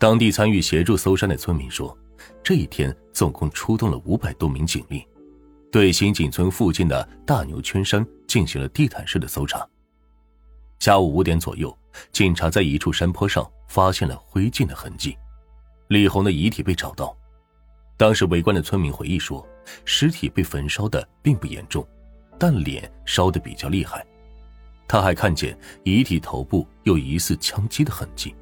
当地参与协助搜山的村民说，这一天总共出动了五百多名警力，对新井村附近的大牛圈山进行了地毯式的搜查。下午五点左右，警察在一处山坡上发现了灰烬的痕迹，李红的遗体被找到。当时围观的村民回忆说，尸体被焚烧的并不严重，但脸烧得比较厉害。他还看见遗体头部有疑似枪击的痕迹。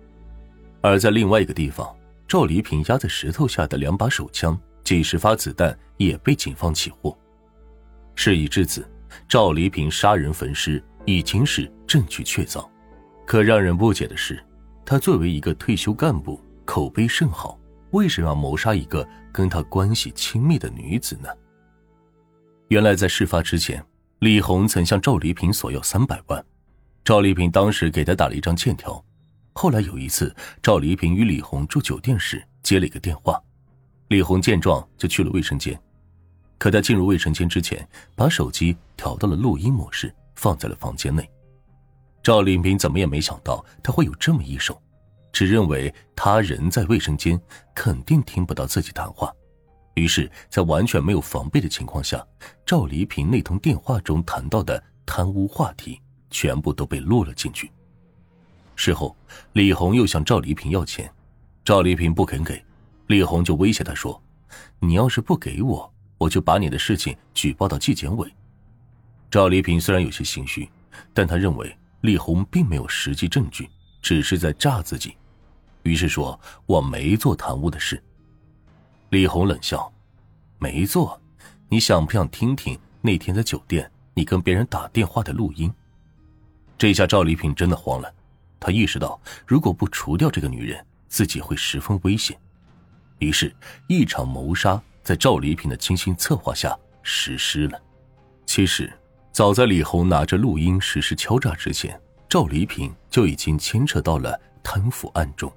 而在另外一个地方，赵黎平压在石头下的两把手枪、几十发子弹也被警方起获。事已至此，赵黎平杀人焚尸。已经是证据确凿，可让人不解的是，他作为一个退休干部，口碑甚好，为什么要谋杀一个跟他关系亲密的女子呢？原来在事发之前，李红曾向赵丽萍索要三百万，赵丽萍当时给他打了一张欠条。后来有一次，赵丽萍与李红住酒店时接了一个电话，李红见状就去了卫生间，可他进入卫生间之前，把手机调到了录音模式。放在了房间内，赵丽萍怎么也没想到他会有这么一手，只认为他人在卫生间，肯定听不到自己谈话，于是，在完全没有防备的情况下，赵丽萍那通电话中谈到的贪污话题全部都被录了进去。事后，李红又向赵丽萍要钱，赵丽萍不肯给，李红就威胁他说：“你要是不给我，我就把你的事情举报到纪检委。”赵丽萍虽然有些心虚，但他认为李红并没有实际证据，只是在诈自己，于是说：“我没做贪污的事。”李红冷笑：“没做？你想不想听听那天在酒店你跟别人打电话的录音？”这下赵丽萍真的慌了，他意识到如果不除掉这个女人，自己会十分危险，于是，一场谋杀在赵丽萍的精心策划下实施了。其实。早在李红拿着录音实施敲诈之前，赵黎平就已经牵扯到了贪腐案中。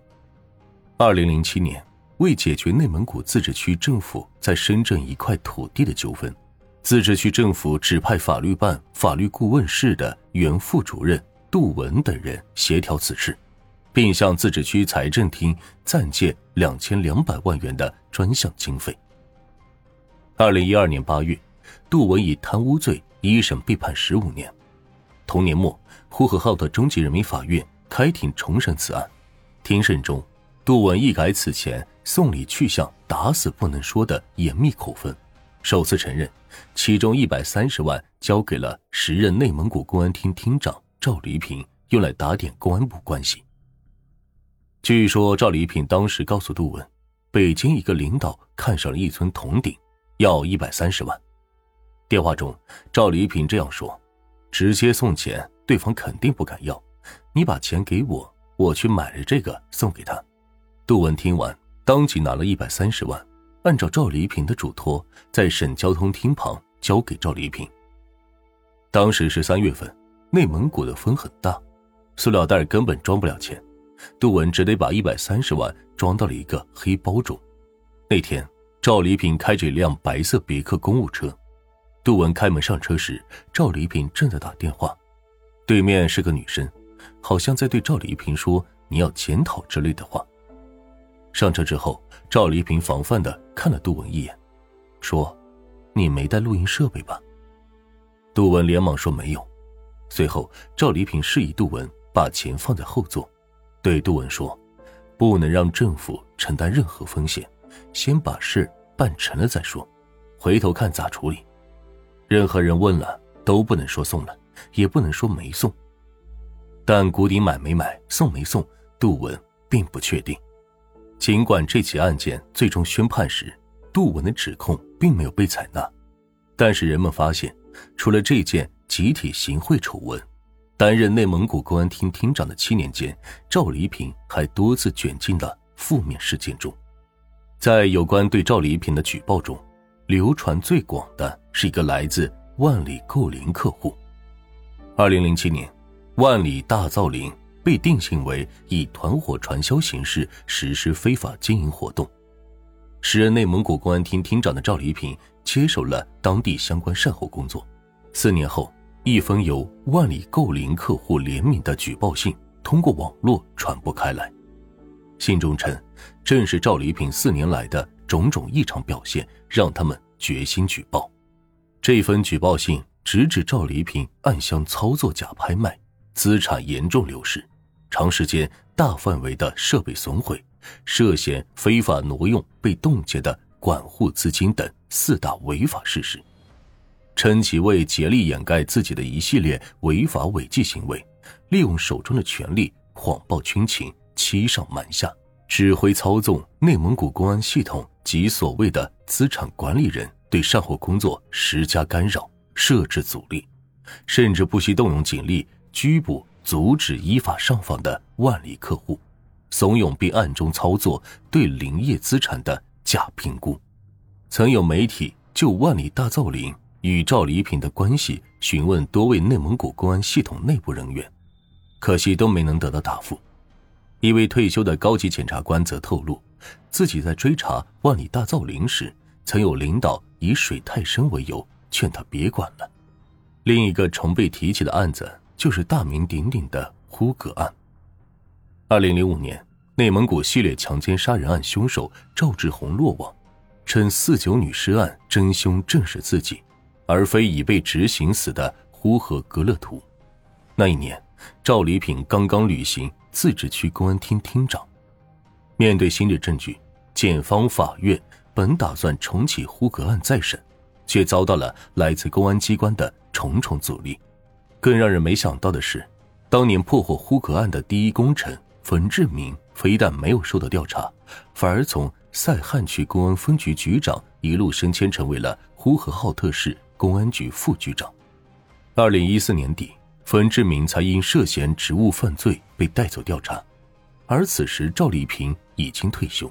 二零零七年，为解决内蒙古自治区政府在深圳一块土地的纠纷，自治区政府指派法律办法律顾问室的原副主任杜文等人协调此事，并向自治区财政厅暂借两千两百万元的专项经费。二零一二年八月，杜文以贪污罪。一审被判十五年。同年末，呼和浩特中级人民法院开庭重审此案。庭审中，杜文一改此前送礼去向打死不能说的严密口风，首次承认，其中一百三十万交给了时任内蒙古公安厅厅长赵黎平，用来打点公安部关系。据说赵黎平当时告诉杜文，北京一个领导看上了一村铜鼎，要一百三十万。电话中，赵黎平这样说：“直接送钱，对方肯定不敢要。你把钱给我，我去买了这个送给他。”杜文听完，当即拿了一百三十万，按照赵黎平的嘱托，在省交通厅旁交给赵黎平。当时是三月份，内蒙古的风很大，塑料袋根本装不了钱，杜文只得把一百三十万装到了一个黑包中。那天，赵礼品开着一辆白色别克公务车。杜文开门上车时，赵丽萍正在打电话，对面是个女生，好像在对赵丽萍说“你要检讨”之类的话。上车之后，赵丽萍防范的看了杜文一眼，说：“你没带录音设备吧？”杜文连忙说没有。随后，赵丽萍示意杜文把钱放在后座，对杜文说：“不能让政府承担任何风险，先把事办成了再说，回头看咋处理。”任何人问了都不能说送了，也不能说没送。但谷底买没买、送没送，杜文并不确定。尽管这起案件最终宣判时，杜文的指控并没有被采纳，但是人们发现，除了这件集体行贿丑闻，担任内蒙古公安厅厅长的七年间，赵黎平还多次卷进了负面事件中。在有关对赵黎平的举报中，流传最广的是一个来自万里购林客户。二零零七年，万里大造林被定性为以团伙传销形式实施非法经营活动。时任内蒙古公安厅厅长的赵黎平接手了当地相关善后工作。四年后，一封由万里购林客户联名的举报信通过网络传播开来。信中称，正是赵黎平四年来的种种异常表现，让他们决心举报。这份举报信直指赵黎平暗箱操作假拍卖，资产严重流失，长时间大范围的设备损毁，涉嫌非法挪用被冻结的管护资金等四大违法事实。称其为竭力掩盖自己的一系列违法违纪行为，利用手中的权力谎报军情，欺上瞒下，指挥操纵内蒙古公安系统及所谓的资产管理人对善后工作施加干扰、设置阻力，甚至不惜动用警力拘捕、阻止依法上访的万里客户，怂恿并暗中操作对林业资产的假评估。曾有媒体就万里大造林。与赵礼品的关系询问多位内蒙古公安系统内部人员，可惜都没能得到答复。一位退休的高级检察官则透露，自己在追查万里大造林时，曾有领导以水太深为由劝他别管了。另一个常被提起的案子就是大名鼎鼎的呼格案。二零零五年，内蒙古系列强奸杀人案凶手赵志红落网，称四九女尸案真凶正是自己。而非已被执行死的呼和格勒图。那一年，赵礼品刚刚履行自治区公安厅厅长。面对新的证据，检方、法院本打算重启呼格案再审，却遭到了来自公安机关的重重阻力。更让人没想到的是，当年破获呼格案的第一功臣冯志明，非但没有受到调查，反而从赛罕区公安分局局长一路升迁成为了呼和浩特市。公安局副局长，二零一四年底，冯志明才因涉嫌职务犯罪被带走调查，而此时赵丽萍已经退休。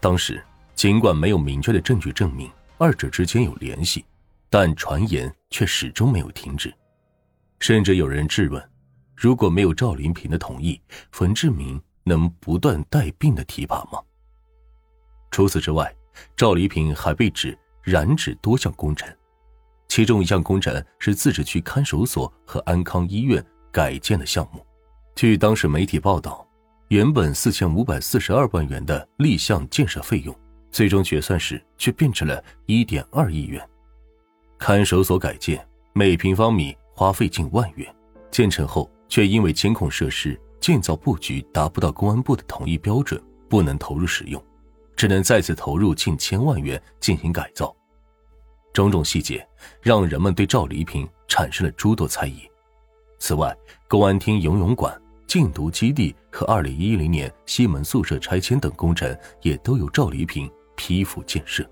当时尽管没有明确的证据证明二者之间有联系，但传言却始终没有停止，甚至有人质问：如果没有赵丽萍的同意，冯志明能不断带病的提拔吗？除此之外，赵丽萍还被指染指多项工程。其中一项工程是自治区看守所和安康医院改建的项目。据当时媒体报道，原本四千五百四十二万元的立项建设费用，最终决算时却变成了一点二亿元。看守所改建每平方米花费近万元，建成后却因为监控设施建造布局达不到公安部的统一标准，不能投入使用，只能再次投入近千万元进行改造。种种细节让人们对赵黎平产生了诸多猜疑。此外，公安厅游泳馆、禁毒基地和2010年西门宿舍拆迁等工程也都由赵黎平批复建设。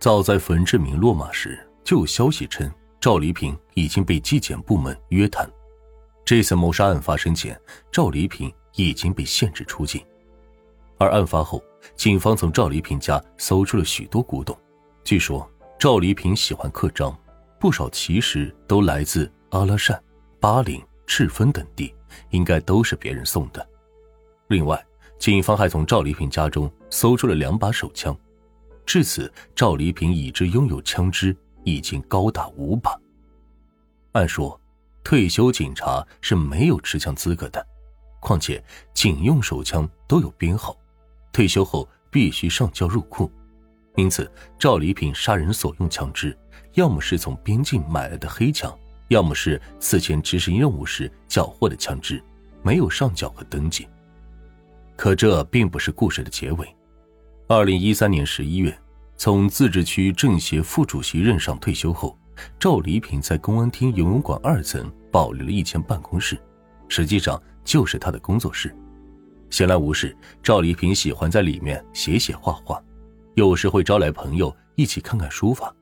早在冯志明落马时，就有消息称赵黎平已经被纪检部门约谈。这次谋杀案发生前，赵黎平已经被限制出境。而案发后，警方从赵黎平家搜出了许多古董，据说。赵黎平喜欢刻章，不少奇石都来自阿拉善、巴林、赤峰等地，应该都是别人送的。另外，警方还从赵黎平家中搜出了两把手枪，至此，赵黎平已知拥有枪支已经高达五把。按说，退休警察是没有持枪资格的，况且警用手枪都有编号，退休后必须上交入库。因此，赵礼品杀人所用枪支，要么是从边境买来的黑枪，要么是此前执行任务时缴获的枪支，没有上缴和登记。可这并不是故事的结尾。二零一三年十一月，从自治区政协副主席任上退休后，赵礼品在公安厅游泳馆二层保留了一间办公室，实际上就是他的工作室。闲来无事，赵礼品喜欢在里面写写画画。有时会招来朋友一起看看书法，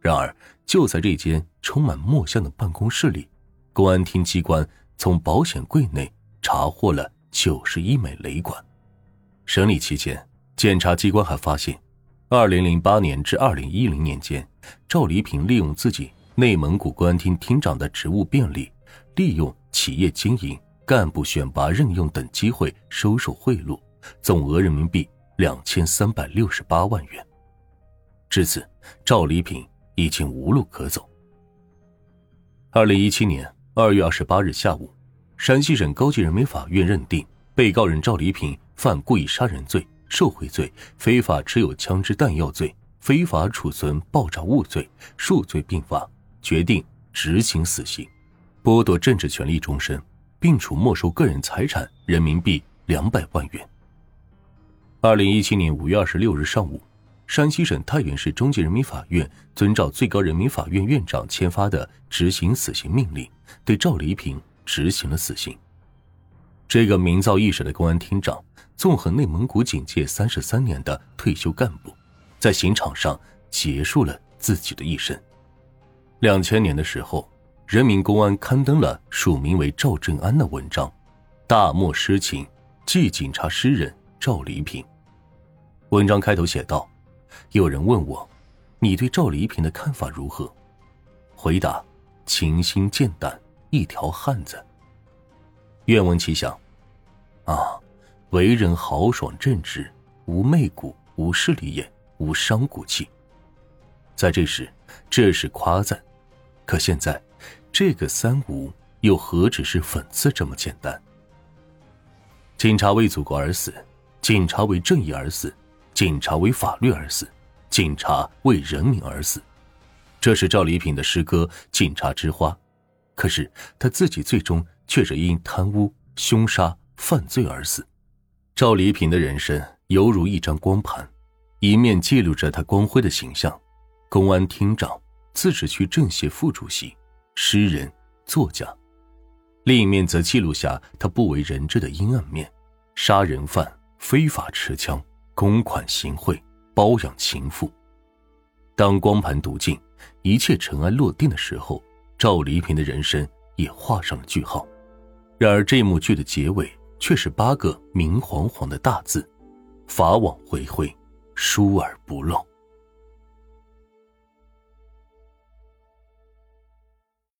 然而就在这间充满墨香的办公室里，公安厅机关从保险柜内查获了九十一枚雷管。审理期间，检察机关还发现，二零零八年至二零一零年间，赵黎平利用自己内蒙古公安厅厅长的职务便利，利用企业经营、干部选拔任用等机会收受贿赂，总额人民币。两千三百六十八万元。至此，赵黎平已经无路可走。二零一七年二月二十八日下午，山西省高级人民法院认定被告人赵黎平犯故意杀人罪、受贿罪、非法持有枪支弹药罪、非法储存爆炸物罪，数罪并罚，决定执行死刑，剥夺政治权利终身，并处没收个人财产人民币两百万元。二零一七年五月二十六日上午，山西省太原市中级人民法院遵照最高人民法院院长签发的执行死刑命令，对赵黎平执行了死刑。这个名噪一时的公安厅长，纵横内蒙古警界三十三年的退休干部，在刑场上结束了自己的一生。两千年的时候，人民公安刊登了署名为赵正安的文章，《大漠诗情记警察诗人赵黎平》。文章开头写道：“有人问我，你对赵黎平的看法如何？回答：清心健胆，一条汉子。愿闻其详。”啊，为人豪爽正直，无媚骨，无势利眼，无伤骨气。在这时，这是夸赞；可现在，这个三无又何止是讽刺这么简单？警察为祖国而死，警察为正义而死，警察为法律而死，警察为人民而死。这是赵礼品的诗歌《警察之花》，可是他自己最终却是因贪污、凶杀。犯罪而死，赵黎平的人生犹如一张光盘，一面记录着他光辉的形象，公安厅长、自治区政协副主席、诗人、作家；另一面则记录下他不为人知的阴暗面：杀人犯、非法持枪、公款行贿、包养情妇。当光盘读尽，一切尘埃落定的时候，赵黎平的人生也画上了句号。然而，这幕剧的结尾。却是八个明晃晃的大字：“法网恢恢，疏而不漏。”